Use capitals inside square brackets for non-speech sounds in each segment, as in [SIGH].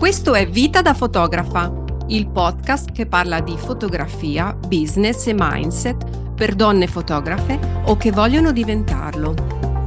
Questo è Vita da fotografa, il podcast che parla di fotografia, business e mindset per donne fotografe o che vogliono diventarlo.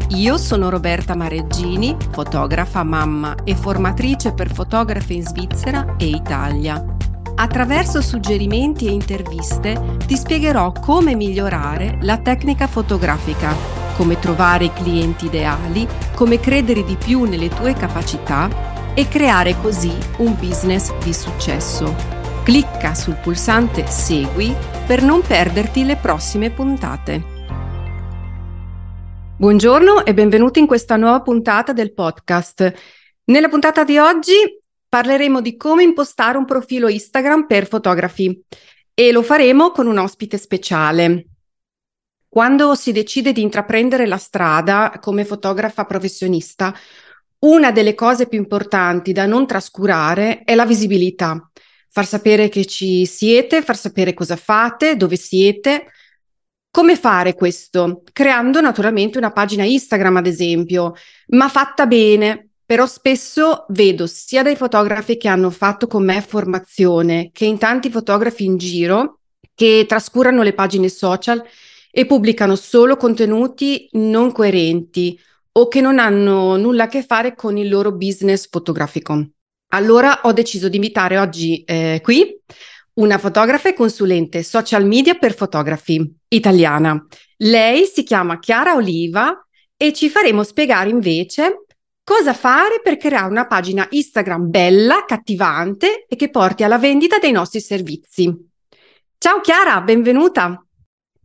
Io sono Roberta Mareggini, fotografa, mamma e formatrice per fotografe in Svizzera e Italia. Attraverso suggerimenti e interviste ti spiegherò come migliorare la tecnica fotografica, come trovare i clienti ideali, come credere di più nelle tue capacità e creare così un business di successo. Clicca sul pulsante Segui per non perderti le prossime puntate. Buongiorno e benvenuti in questa nuova puntata del podcast. Nella puntata di oggi parleremo di come impostare un profilo Instagram per fotografi e lo faremo con un ospite speciale. Quando si decide di intraprendere la strada come fotografa professionista, una delle cose più importanti da non trascurare è la visibilità. Far sapere che ci siete, far sapere cosa fate, dove siete. Come fare questo? Creando naturalmente una pagina Instagram, ad esempio, ma fatta bene. Però spesso vedo sia dai fotografi che hanno fatto con me formazione che in tanti fotografi in giro che trascurano le pagine social e pubblicano solo contenuti non coerenti o che non hanno nulla a che fare con il loro business fotografico. Allora ho deciso di invitare oggi eh, qui una fotografa e consulente social media per fotografi italiana. Lei si chiama Chiara Oliva e ci faremo spiegare invece cosa fare per creare una pagina Instagram bella, cattivante e che porti alla vendita dei nostri servizi. Ciao Chiara, benvenuta.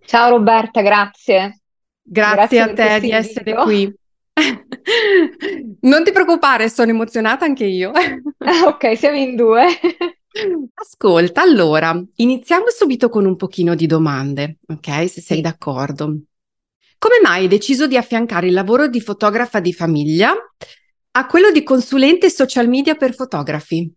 Ciao Roberta, grazie. Grazie, grazie a te di essere qui. [LAUGHS] Non ti preoccupare, sono emozionata anche io. Ah, ok, siamo in due. [LAUGHS] Ascolta, allora, iniziamo subito con un pochino di domande, ok? Se sei d'accordo. Come mai hai deciso di affiancare il lavoro di fotografa di famiglia a quello di consulente social media per fotografi?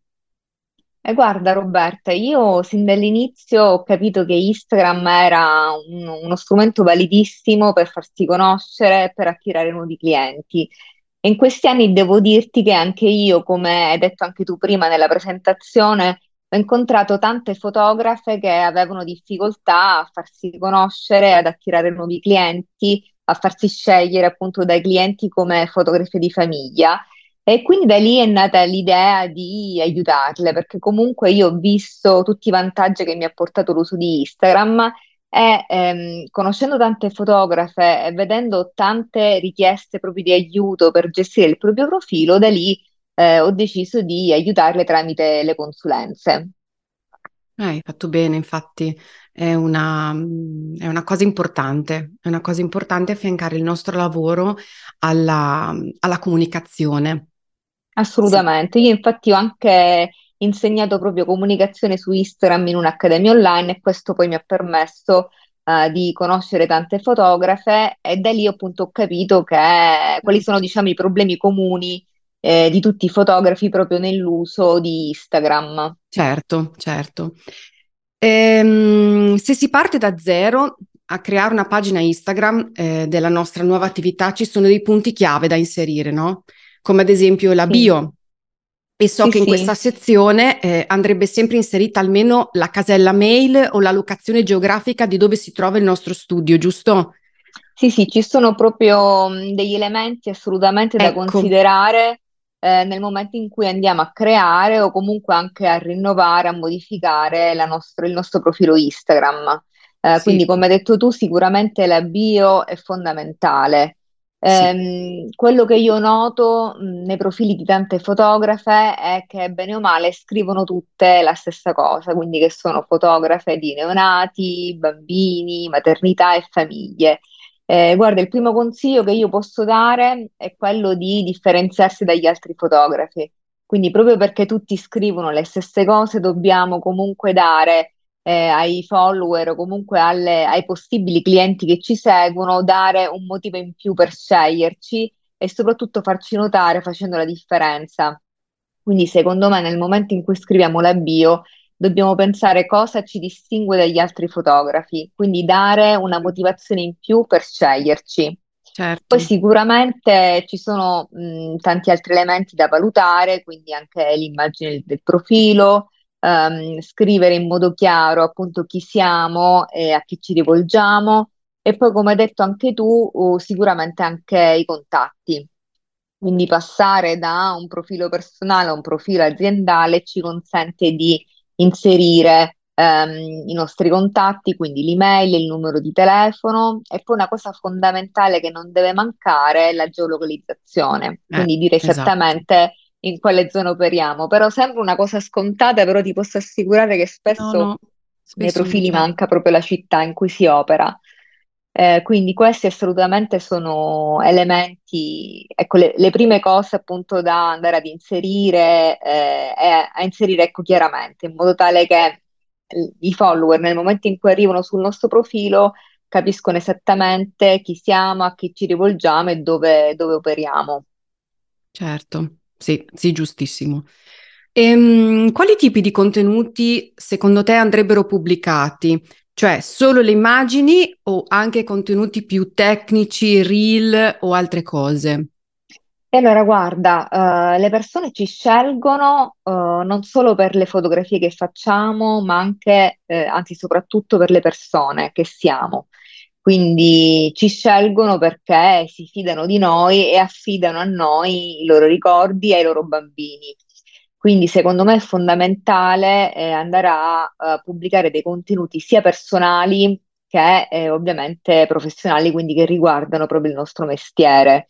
Eh, guarda Roberta, io sin dall'inizio ho capito che Instagram era un- uno strumento validissimo per farsi conoscere per attirare nuovi clienti. E in questi anni devo dirti che anche io, come hai detto anche tu prima nella presentazione, ho incontrato tante fotografe che avevano difficoltà a farsi conoscere, ad attirare nuovi clienti, a farsi scegliere appunto dai clienti come fotografe di famiglia. E quindi da lì è nata l'idea di aiutarle, perché comunque io ho visto tutti i vantaggi che mi ha portato l'uso di Instagram e ehm, conoscendo tante fotografe e vedendo tante richieste proprio di aiuto per gestire il proprio profilo, da lì eh, ho deciso di aiutarle tramite le consulenze. Eh, hai fatto bene, infatti è una, è una cosa importante, è una cosa importante affiancare il nostro lavoro alla, alla comunicazione. Assolutamente, io infatti ho anche insegnato proprio comunicazione su Instagram in un'accademia online e questo poi mi ha permesso uh, di conoscere tante fotografe e da lì appunto ho capito che, quali sono diciamo i problemi comuni eh, di tutti i fotografi proprio nell'uso di Instagram. Certo, certo. Ehm, se si parte da zero a creare una pagina Instagram eh, della nostra nuova attività, ci sono dei punti chiave da inserire, no? Come ad esempio la bio. E so sì, che in sì. questa sezione eh, andrebbe sempre inserita almeno la casella mail o la locazione geografica di dove si trova il nostro studio, giusto? Sì, sì, ci sono proprio degli elementi assolutamente da ecco. considerare eh, nel momento in cui andiamo a creare o comunque anche a rinnovare, a modificare nostro, il nostro profilo Instagram. Eh, sì. Quindi, come hai detto tu, sicuramente la bio è fondamentale. Ehm, quello che io noto nei profili di tante fotografe è che bene o male scrivono tutte la stessa cosa, quindi che sono fotografe di neonati, bambini, maternità e famiglie. Eh, guarda, il primo consiglio che io posso dare è quello di differenziarsi dagli altri fotografi. Quindi proprio perché tutti scrivono le stesse cose, dobbiamo comunque dare eh, ai follower o comunque alle, ai possibili clienti che ci seguono, dare un motivo in più per sceglierci e soprattutto farci notare facendo la differenza. Quindi secondo me nel momento in cui scriviamo la bio dobbiamo pensare cosa ci distingue dagli altri fotografi, quindi dare una motivazione in più per sceglierci. Certo. Poi sicuramente ci sono mh, tanti altri elementi da valutare, quindi anche l'immagine del profilo, ehm, scrivere in modo chiaro appunto chi siamo e a chi ci rivolgiamo e poi come hai detto anche tu, uh, sicuramente anche i contatti. Quindi passare da un profilo personale a un profilo aziendale ci consente di inserire ehm, i nostri contatti, quindi l'email, il numero di telefono e poi una cosa fondamentale che non deve mancare è la geolocalizzazione, quindi Eh, dire esatto. In quale zona operiamo. Però sembra una cosa scontata, però ti posso assicurare che No, spesso no, nei spesso non profili c'è. manca proprio la città in cui si opera. Eh, quindi questi assolutamente sono elementi, ecco, le, le prime cose appunto da andare ad inserire, eh, e a inserire ecco, chiaramente, in modo tale che i follower nel momento in cui arrivano sul nostro profilo capiscono esattamente chi siamo, a chi ci rivolgiamo e dove, dove operiamo. Certo, sì, sì, giustissimo. Ehm, quali tipi di contenuti secondo te andrebbero pubblicati? Cioè, solo le immagini o anche contenuti più tecnici, reel o altre cose? E allora, guarda, eh, le persone ci scelgono eh, non solo per le fotografie che facciamo, ma anche, eh, anzi, soprattutto per le persone che siamo. Quindi ci scelgono perché si fidano di noi e affidano a noi i loro ricordi e ai loro bambini. Quindi, secondo me è fondamentale eh, andare a, eh, pubblicare dei contenuti sia personali che eh, ovviamente professionali, quindi che riguardano proprio il nostro mestiere.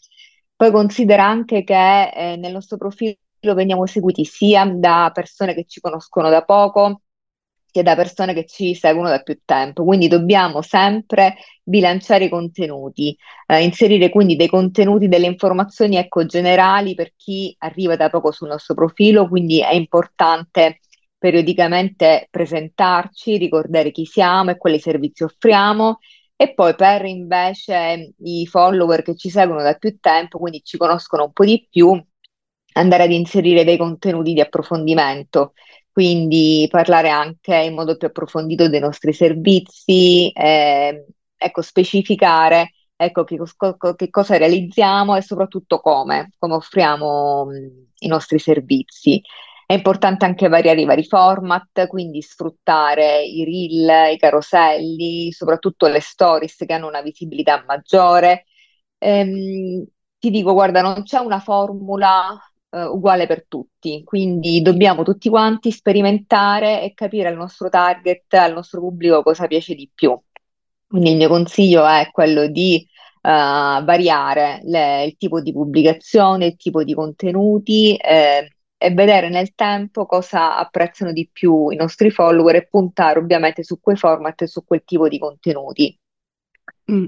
Poi considera anche che eh, nel nostro profilo veniamo seguiti sia da persone che ci conoscono da poco, sia da persone che ci seguono da più tempo. Quindi dobbiamo sempre bilanciare i contenuti, eh, inserire quindi dei contenuti, delle informazioni ecco, generali per chi arriva da poco sul nostro profilo, quindi è importante periodicamente presentarci, ricordare chi siamo e quali servizi offriamo. E poi per invece i follower che ci seguono da più tempo, quindi ci conoscono un po' di più, andare ad inserire dei contenuti di approfondimento, quindi parlare anche in modo più approfondito dei nostri servizi, eh, ecco, specificare ecco, che, che cosa realizziamo e soprattutto come, come offriamo mh, i nostri servizi. È importante anche variare i vari format, quindi sfruttare i reel, i caroselli, soprattutto le stories che hanno una visibilità maggiore. Ehm, ti dico, guarda, non c'è una formula eh, uguale per tutti, quindi dobbiamo tutti quanti sperimentare e capire al nostro target, al nostro pubblico cosa piace di più. Quindi il mio consiglio è quello di eh, variare le- il tipo di pubblicazione, il tipo di contenuti. eh, e vedere nel tempo cosa apprezzano di più i nostri follower e puntare ovviamente su quei format e su quel tipo di contenuti. Mm.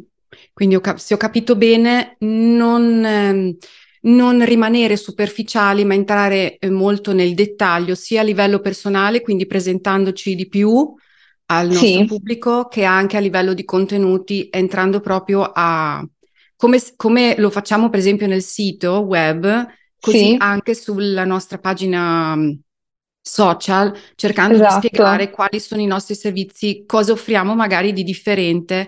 Quindi ho cap- se ho capito bene, non, ehm, non rimanere superficiali, ma entrare eh, molto nel dettaglio, sia a livello personale, quindi presentandoci di più al nostro Sì, pubblico, che anche a livello di contenuti, entrando proprio a come, come lo facciamo per esempio nel sito web, così sì, anche sulla nostra pagina mh, social, cercando di esatto, spiegare quali sono i nostri servizi, cosa offriamo magari di differente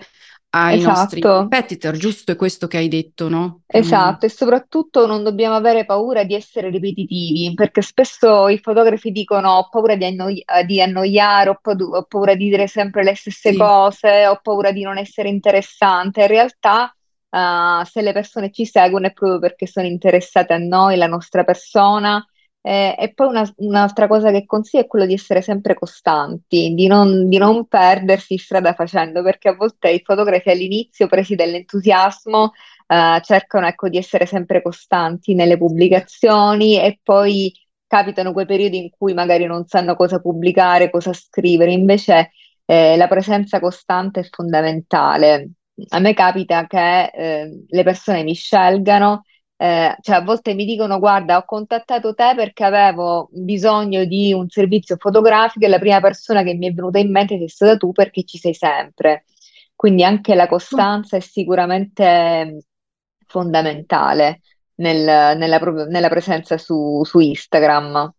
ai nostri esatto. competitor, giusto? È questo che hai detto, no? Esatto, e soprattutto non dobbiamo avere paura di essere ripetitivi, perché spesso i fotografi dicono ho paura di, annoi- eh, di annoiare, ho, padu- ho paura di dire sempre le stesse Sì, cose, ho paura di non essere interessante. In realtà, eh, se le persone ci seguono è proprio perché sono interessate a noi, la nostra persona. Eh, e poi una- un'altra cosa che consiglio è quello di essere sempre costanti, di non, di non perdersi strada facendo, perché a volte i fotografi all'inizio, presi dall'entusiasmo, eh, cercano ecco, di essere sempre costanti nelle pubblicazioni e poi capitano quei periodi in cui magari non sanno cosa pubblicare, cosa scrivere, invece eh, la presenza costante è fondamentale. A me capita che eh, le persone mi scelgano, eh, cioè a volte mi dicono: Guarda, ho contattato te perché avevo bisogno di un servizio fotografico e la prima persona che mi è venuta in mente sei stata tu perché ci sei sempre. Quindi anche la costanza è sicuramente fondamentale nel- nella, nella presenza su, su Instagram.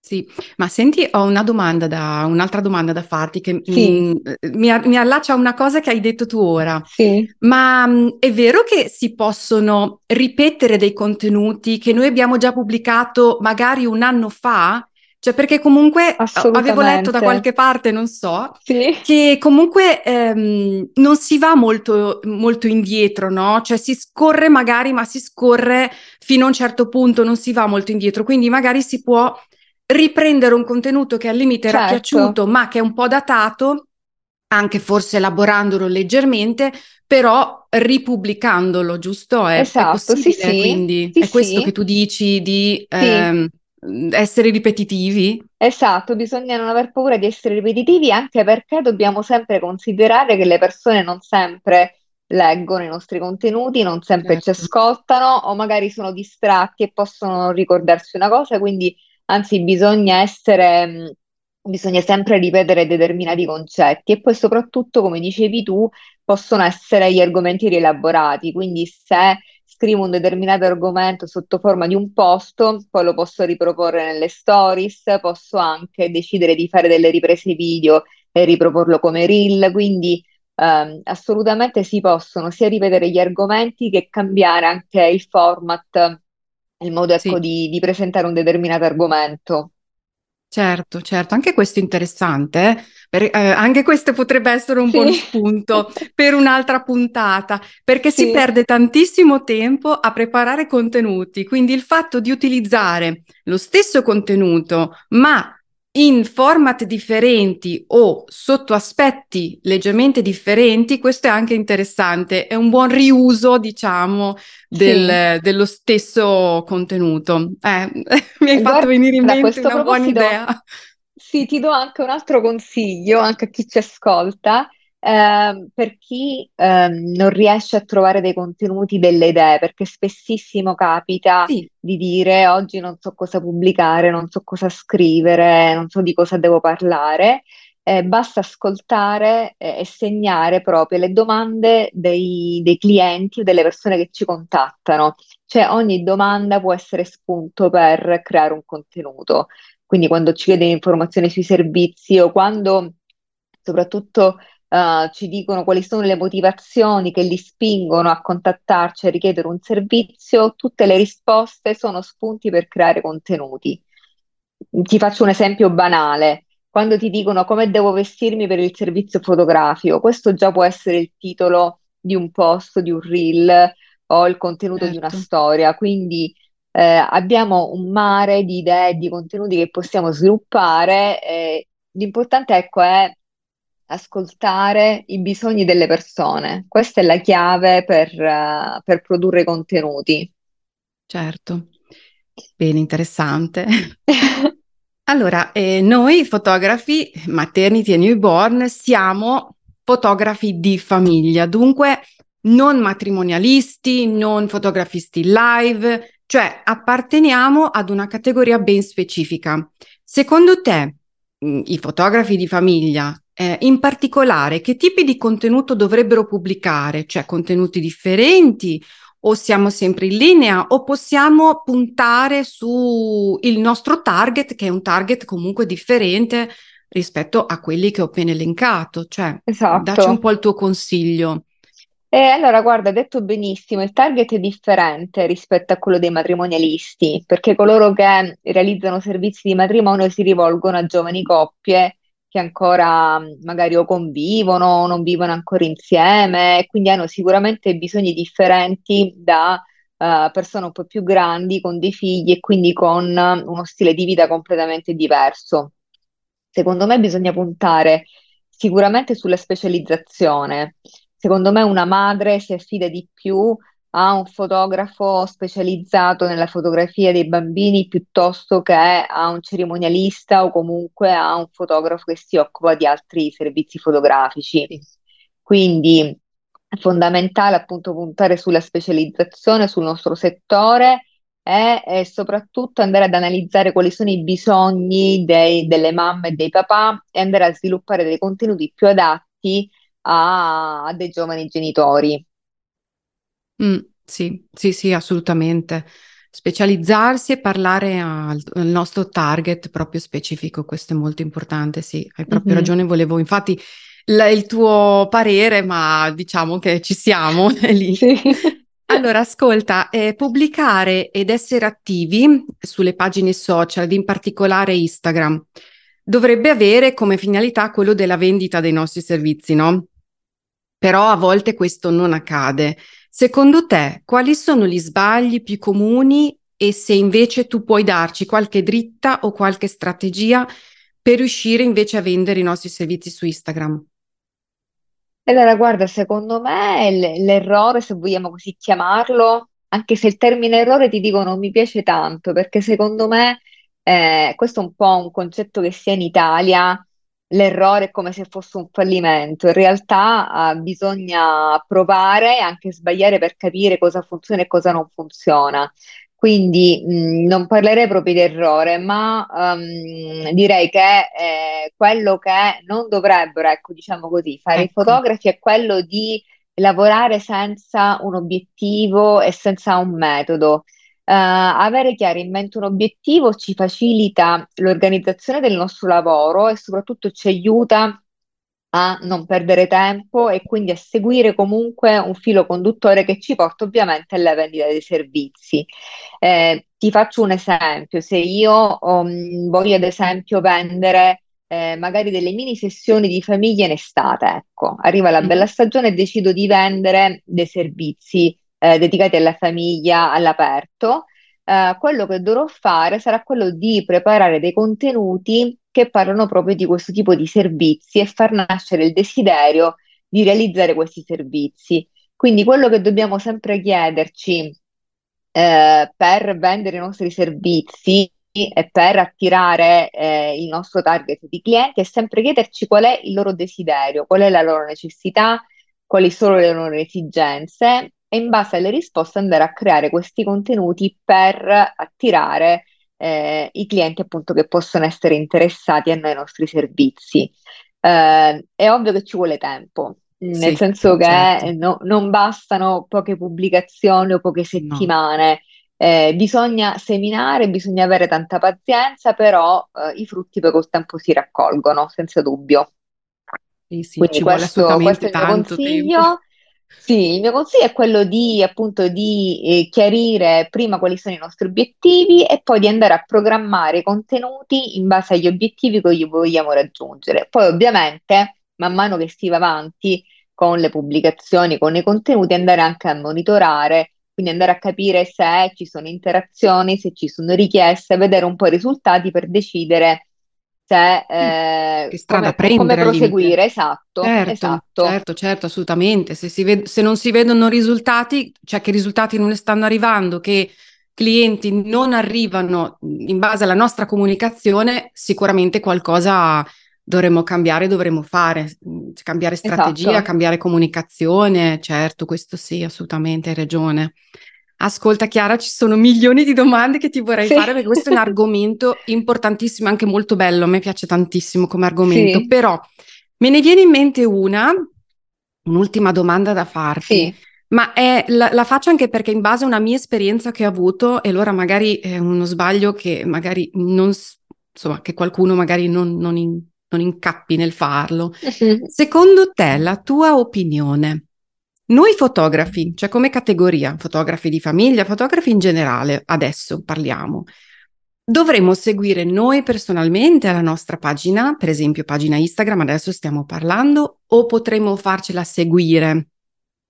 Sì, ma senti, ho una domanda da, un'altra domanda da farti che sì. mm, mi, mi, allaccia a una cosa che hai detto tu ora. Sì. Ma mm, è vero che si possono ripetere dei contenuti che noi abbiamo già pubblicato magari un anno fa? Cioè, perché comunque avevo letto da qualche parte, non so, sì. che comunque ehm, non si va molto, molto indietro, no? Cioè si scorre magari, ma si scorre fino a un certo punto, non si va molto indietro. Quindi magari si può riprendere un contenuto che al limite era certo. piaciuto, ma che è un po' datato, anche forse elaborandolo leggermente, però ripubblicandolo, giusto? È, esatto, è sì, sì. quindi sì, è questo sì. che tu dici di sì. ehm, essere ripetitivi? Esatto, bisogna non aver paura di essere ripetitivi anche perché dobbiamo sempre considerare che le persone non sempre leggono i nostri contenuti, non sempre certo. ci ascoltano o magari sono distratti e possono ricordarsi una cosa, quindi anzi bisogna essere, mm, bisogna sempre ripetere determinati concetti e poi soprattutto, come dicevi tu, possono essere gli argomenti rielaborati, quindi se scrivo un determinato argomento sotto forma di un post, poi lo posso riproporre nelle stories, posso anche decidere di fare delle riprese video e riproporlo come reel, quindi ehm, assolutamente si possono sia ripetere gli argomenti che cambiare anche il format il modo ecco, sì. di, di presentare un determinato argomento. Certo, certo, anche questo è interessante, eh? per, eh, anche questo potrebbe essere un sì. buon spunto [LAUGHS] per un'altra puntata, perché sì. si perde tantissimo tempo a preparare contenuti, quindi il fatto di utilizzare lo stesso contenuto, ma in format differenti o sotto aspetti leggermente differenti, questo è anche interessante, è un buon riuso, diciamo, del, sì. dello stesso contenuto. Eh, [LAUGHS] mi hai Guarda, fatto venire in mente una buona idea. Sì, ti do anche un altro consiglio, anche a chi ci ascolta. Ehm, per chi ehm, non riesce a trovare dei contenuti, delle idee, perché spessissimo capita sì. di dire oggi non so cosa pubblicare, non so cosa scrivere, non so di cosa devo parlare. Eh, basta ascoltare eh, e segnare proprio le domande dei, dei clienti o delle persone che ci contattano. Cioè ogni domanda può essere spunto per creare un contenuto. Quindi quando ci chiede informazioni sui servizi o quando soprattutto uh, ci dicono quali sono le motivazioni che li spingono a contattarci, a richiedere un servizio, tutte le risposte sono spunti per creare contenuti. Ti faccio un esempio banale. Quando ti dicono come devo vestirmi per il servizio fotografico, questo già può essere il titolo di un post, di un reel o il contenuto certo. di una certo. storia. Quindi eh, abbiamo un mare di idee, di contenuti che possiamo sviluppare. Eh, l'importante ecco, è ascoltare i bisogni delle persone. Questa è la chiave per, uh, per produrre contenuti. Certo, bene, interessante. [LAUGHS] allora, eh, noi fotografi maternity e newborn siamo fotografi di famiglia, dunque non matrimonialisti, non fotografisti live, cioè apparteniamo ad una categoria ben specifica. Secondo te, mh, i fotografi di famiglia eh, in particolare, che tipi di contenuto dovrebbero pubblicare? Cioè contenuti differenti o siamo sempre in linea o possiamo puntare su il nostro target, che è un target comunque differente rispetto a quelli che ho appena elencato? Cioè, esatto. dacci un po' il tuo consiglio. E allora, guarda, hai detto benissimo, il target è differente rispetto a quello dei matrimonialisti, perché coloro che realizzano servizi di matrimonio si rivolgono a giovani coppie che ancora magari o convivono o non vivono ancora insieme quindi hanno sicuramente bisogni differenti da uh, persone un po' più grandi con dei figli e quindi con uno stile di vita completamente diverso. Secondo me bisogna puntare sicuramente sulla specializzazione. Secondo me una madre si affida di più a un fotografo specializzato nella fotografia dei bambini piuttosto che a un cerimonialista o comunque a un fotografo che si occupa di altri servizi fotografici. Quindi è fondamentale appunto puntare sulla specializzazione sul nostro settore e, e soprattutto andare ad analizzare quali sono i bisogni dei, delle mamme e dei papà e andare a sviluppare dei contenuti più adatti a, a dei giovani genitori. Mm, sì, sì, sì, assolutamente. specializzarsi e parlare al, al, nostro target proprio specifico, questo è molto importante, sì, hai proprio mm-hmm. ragione, volevo infatti l- il tuo parere, ma diciamo che ci siamo [LAUGHS] lì. Sì. Allora, ascolta, eh, pubblicare ed essere attivi sulle pagine social, ed in particolare Instagram, dovrebbe avere come finalità quello della vendita dei nostri servizi, no? Però a volte questo non accade. Secondo te, quali sono gli sbagli più comuni e se invece tu puoi darci qualche dritta o qualche strategia per riuscire invece a vendere i nostri servizi su Instagram? Allora, guarda, secondo me l'errore, se vogliamo così chiamarlo, anche se il termine errore ti dico non mi piace tanto, perché secondo me eh, questo è un po' un concetto che sia in Italia l'errore è come se fosse un fallimento. In realtà eh, bisogna provare e anche sbagliare per capire cosa funziona e cosa non funziona. Quindi mh, non parlerei proprio di errore, ma um, direi che eh, quello che non dovrebbero, ecco, diciamo così, fare ecco. i fotografi è quello di lavorare senza un obiettivo e senza un metodo. Uh, avere chiaro in mente un obiettivo ci facilita l'organizzazione del nostro lavoro e soprattutto ci aiuta a non perdere tempo e quindi a seguire comunque un filo conduttore che ci porta ovviamente alla vendita dei servizi. Eh, ti faccio un esempio, se io um, voglio ad esempio vendere eh, magari delle mini sessioni di famiglia in estate, ecco, arriva la bella stagione e decido di vendere dei servizi eh, dedicati alla famiglia all'aperto, eh, quello che dovrò fare sarà quello di preparare dei contenuti che parlano proprio di questo tipo di servizi e far nascere il desiderio di realizzare questi servizi. Quindi quello che dobbiamo sempre chiederci eh, per vendere i nostri servizi e per attirare eh, il nostro target di clienti è sempre chiederci qual è il loro desiderio, qual è la loro necessità, quali sono le loro esigenze e in base alle risposte andare a creare questi contenuti per attirare eh, i clienti appunto che possono essere interessati a noi, ai nostri servizi. Eh, è ovvio che ci vuole tempo, nel sì, senso che certo. no, non bastano poche pubblicazioni o poche settimane. No. Eh, bisogna seminare, bisogna avere tanta pazienza, però eh, i frutti poi col tempo si raccolgono, senza dubbio. Sì, sì, Quindi questo, questo, è il mio consiglio. Tempo. Sì, il mio consiglio è quello di appunto di eh, chiarire prima quali sono i nostri obiettivi e poi di andare a programmare i contenuti in base agli obiettivi che vogliamo raggiungere. Poi ovviamente, man mano che si va avanti con le pubblicazioni, con i contenuti, andare anche a monitorare, quindi andare a capire se ci sono interazioni, se ci sono richieste, vedere un po' i risultati per decidere cioè, eh, che strada come, prendere come proseguire, esatto, certo, esatto. Certo, certo, assolutamente. Se, ved- se, non si vedono risultati, cioè che risultati non ne stanno arrivando, che clienti non arrivano in base alla nostra comunicazione, sicuramente qualcosa dovremmo cambiare, dovremmo fare, cambiare strategia, esatto. cambiare comunicazione, certo, questo sì, assolutamente, hai ragione. Ascolta Chiara, ci sono milioni di domande che ti vorrei sì. fare perché questo è un [LAUGHS] argomento importantissimo, anche molto bello, a me piace tantissimo come argomento, sì. però me ne viene in mente una, un'ultima domanda da farti. Sì. Ma è, la, la, faccio anche perché in base a una mia esperienza che ho avuto, e allora magari è uno sbaglio che magari non, insomma, che qualcuno magari non, non, in, non incappi nel farlo. Uh-huh. Secondo te, la tua opinione, noi fotografi, cioè come categoria, fotografi di famiglia, fotografi in generale, adesso parliamo, dovremmo seguire noi personalmente la nostra pagina, per esempio pagina Instagram, adesso stiamo parlando, o potremmo farcela seguire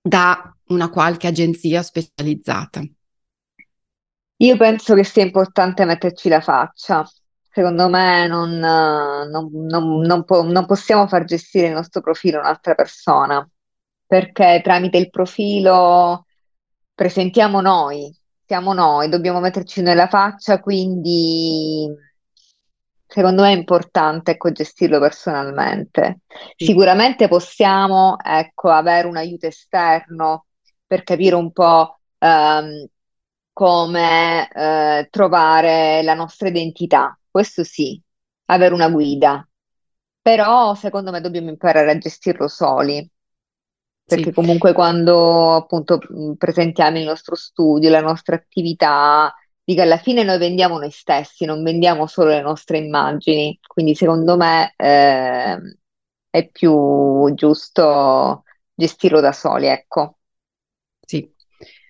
da una qualche agenzia specializzata? Io penso che sia importante metterci la faccia. Secondo me non, non, non, non po- possiamo far gestire il nostro profilo un'altra persona perché tramite il profilo presentiamo noi, siamo noi, dobbiamo metterci nella faccia, quindi secondo me è importante ecco, gestirlo personalmente. Sì. Sicuramente possiamo ecco, avere un aiuto esterno per capire un po' um, come uh, trovare la nostra identità, questo sì, avere una guida, però secondo me dobbiamo imparare a gestirlo soli perché sì. comunque quando appunto presentiamo il nostro studio, la nostra attività, di che alla fine noi vendiamo noi stessi, non vendiamo solo le nostre immagini. Quindi secondo me eh, è più giusto gestirlo da soli, ecco. Sì,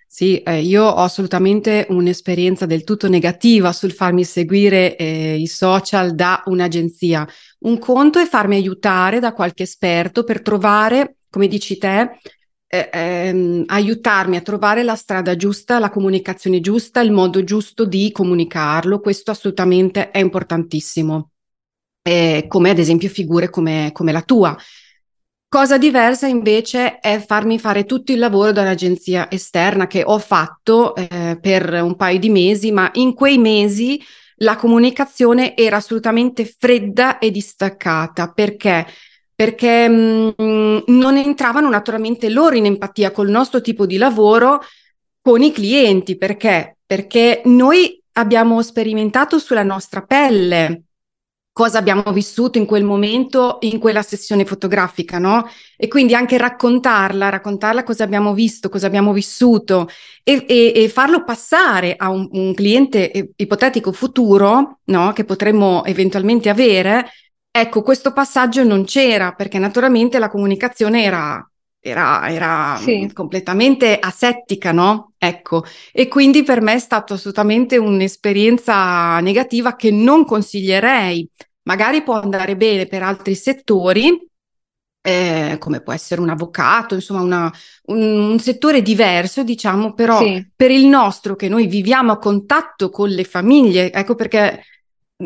sì, eh, io ho assolutamente un'esperienza del tutto negativa sul farmi seguire eh, i social da un'agenzia. Un conto è farmi aiutare da qualche esperto per trovare, come dici te, eh, ehm, aiutarmi a trovare la strada giusta, la comunicazione giusta, il modo giusto di comunicarlo. Questo assolutamente è importantissimo. Eh, come ad esempio figure come, come la tua Cosa diversa invece è farmi fare tutto il lavoro da un'agenzia esterna che ho fatto eh, per un paio di mesi, ma in quei mesi la comunicazione era assolutamente fredda e distaccata perché perché mh, mm, non entravano naturalmente loro in empatia col nostro tipo di lavoro con i clienti perché perché noi abbiamo sperimentato sulla nostra pelle cosa abbiamo vissuto in quel momento, in quella sessione fotografica, no? E quindi anche raccontarla, raccontarla cosa abbiamo visto, cosa abbiamo vissuto e, e, e farlo passare a un, un, cliente ipotetico futuro, no? Che potremmo eventualmente avere. Ecco, questo passaggio non c'era perché naturalmente la comunicazione era era, era sì. completamente asettica, no? Ecco, e quindi per me è stata assolutamente un'esperienza negativa che non consiglierei magari può andare bene per altri settori, eh, come può essere un avvocato, insomma una, un, un, settore diverso, diciamo, però sì. per il nostro che noi viviamo a contatto con le famiglie, ecco perché mm,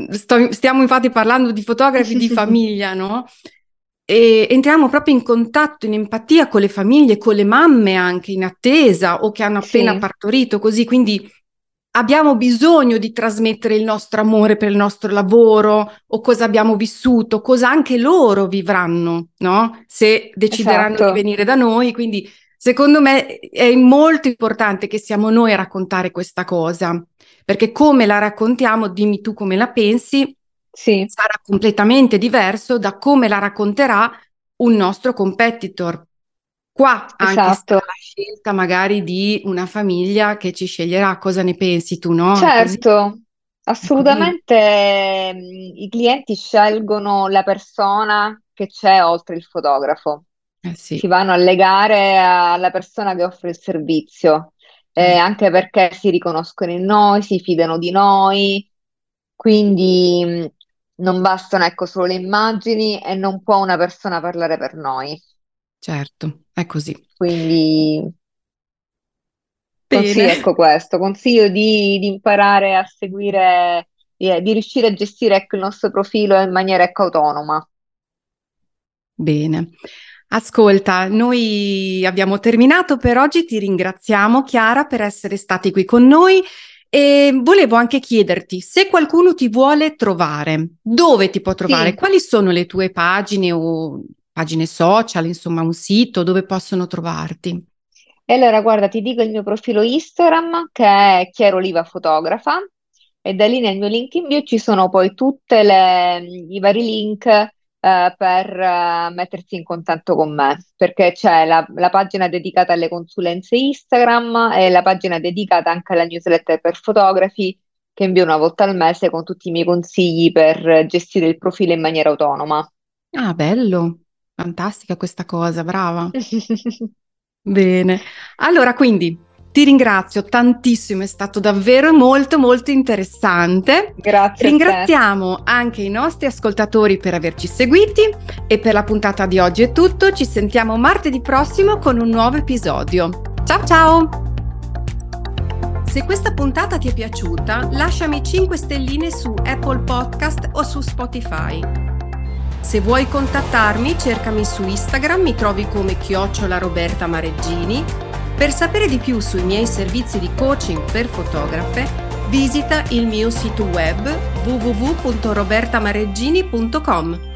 sto, stiamo infatti parlando di fotografi di [LAUGHS] famiglia, no? E entriamo proprio in contatto, in empatia con le famiglie, con le mamme anche in attesa o che hanno appena sì. partorito, così quindi abbiamo bisogno di trasmettere il nostro amore per il nostro lavoro o cosa abbiamo vissuto, cosa anche loro vivranno, no? Se decideranno esatto. di venire da noi. Quindi, secondo me, è molto importante che siamo noi a raccontare questa cosa, perché come la raccontiamo, dimmi tu come la pensi, sì. sarà completamente diverso da come la racconterà un nostro competitor. Qua anche esatto. la scelta magari di una famiglia che ci sceglierà, cosa ne pensi tu, no? Certo, Così. assolutamente mm, i clienti scelgono la persona che c'è oltre il fotografo. Eh sì. Si vanno a legare alla persona che offre il servizio, eh, eh. anche perché si riconoscono in noi, si fidano di noi, quindi mm, non bastano ecco, solo le immagini e non può una persona parlare per noi. Certo, è così. Quindi consiglio, ecco questo, consiglio di, di imparare a seguire, di, di riuscire a gestire ecco, il nostro profilo in maniera ecco, autonoma. Bene. Ascolta, noi abbiamo terminato per oggi, ti ringraziamo Chiara per essere stati qui con noi e volevo anche chiederti se qualcuno ti vuole trovare, dove ti può trovare? Sì. Quali sono le tue pagine o pagine social, insomma un sito dove possono trovarti? E allora, guarda, ti dico il mio profilo Instagram che è Chiaro Oliva Fotografa e da lì nel mio link in bio ci sono poi tutti i vari link eh, per eh, mettersi in contatto con me, perché c'è la, la pagina dedicata alle consulenze Instagram e la pagina dedicata anche alla newsletter per fotografi che invio una volta al mese con tutti i miei consigli per gestire il profilo in maniera autonoma. Ah, bello. Fantastica questa cosa, brava. [LAUGHS] Bene. Allora, quindi ti ringrazio tantissimo, è stato davvero molto molto interessante. Grazie. Ringraziamo anche i nostri ascoltatori per averci seguiti e per la puntata di oggi è tutto. Ci sentiamo martedì prossimo con un nuovo episodio. Ciao ciao! Se questa puntata ti è piaciuta, lasciami 5 stelline su Apple Podcast o su Spotify. Se vuoi contattarmi, cercami su Instagram, mi trovi come chiocciola Roberta Mareggini. Per sapere di più sui miei servizi di coaching per fotografe, visita il mio sito web www.robertamareggini.com.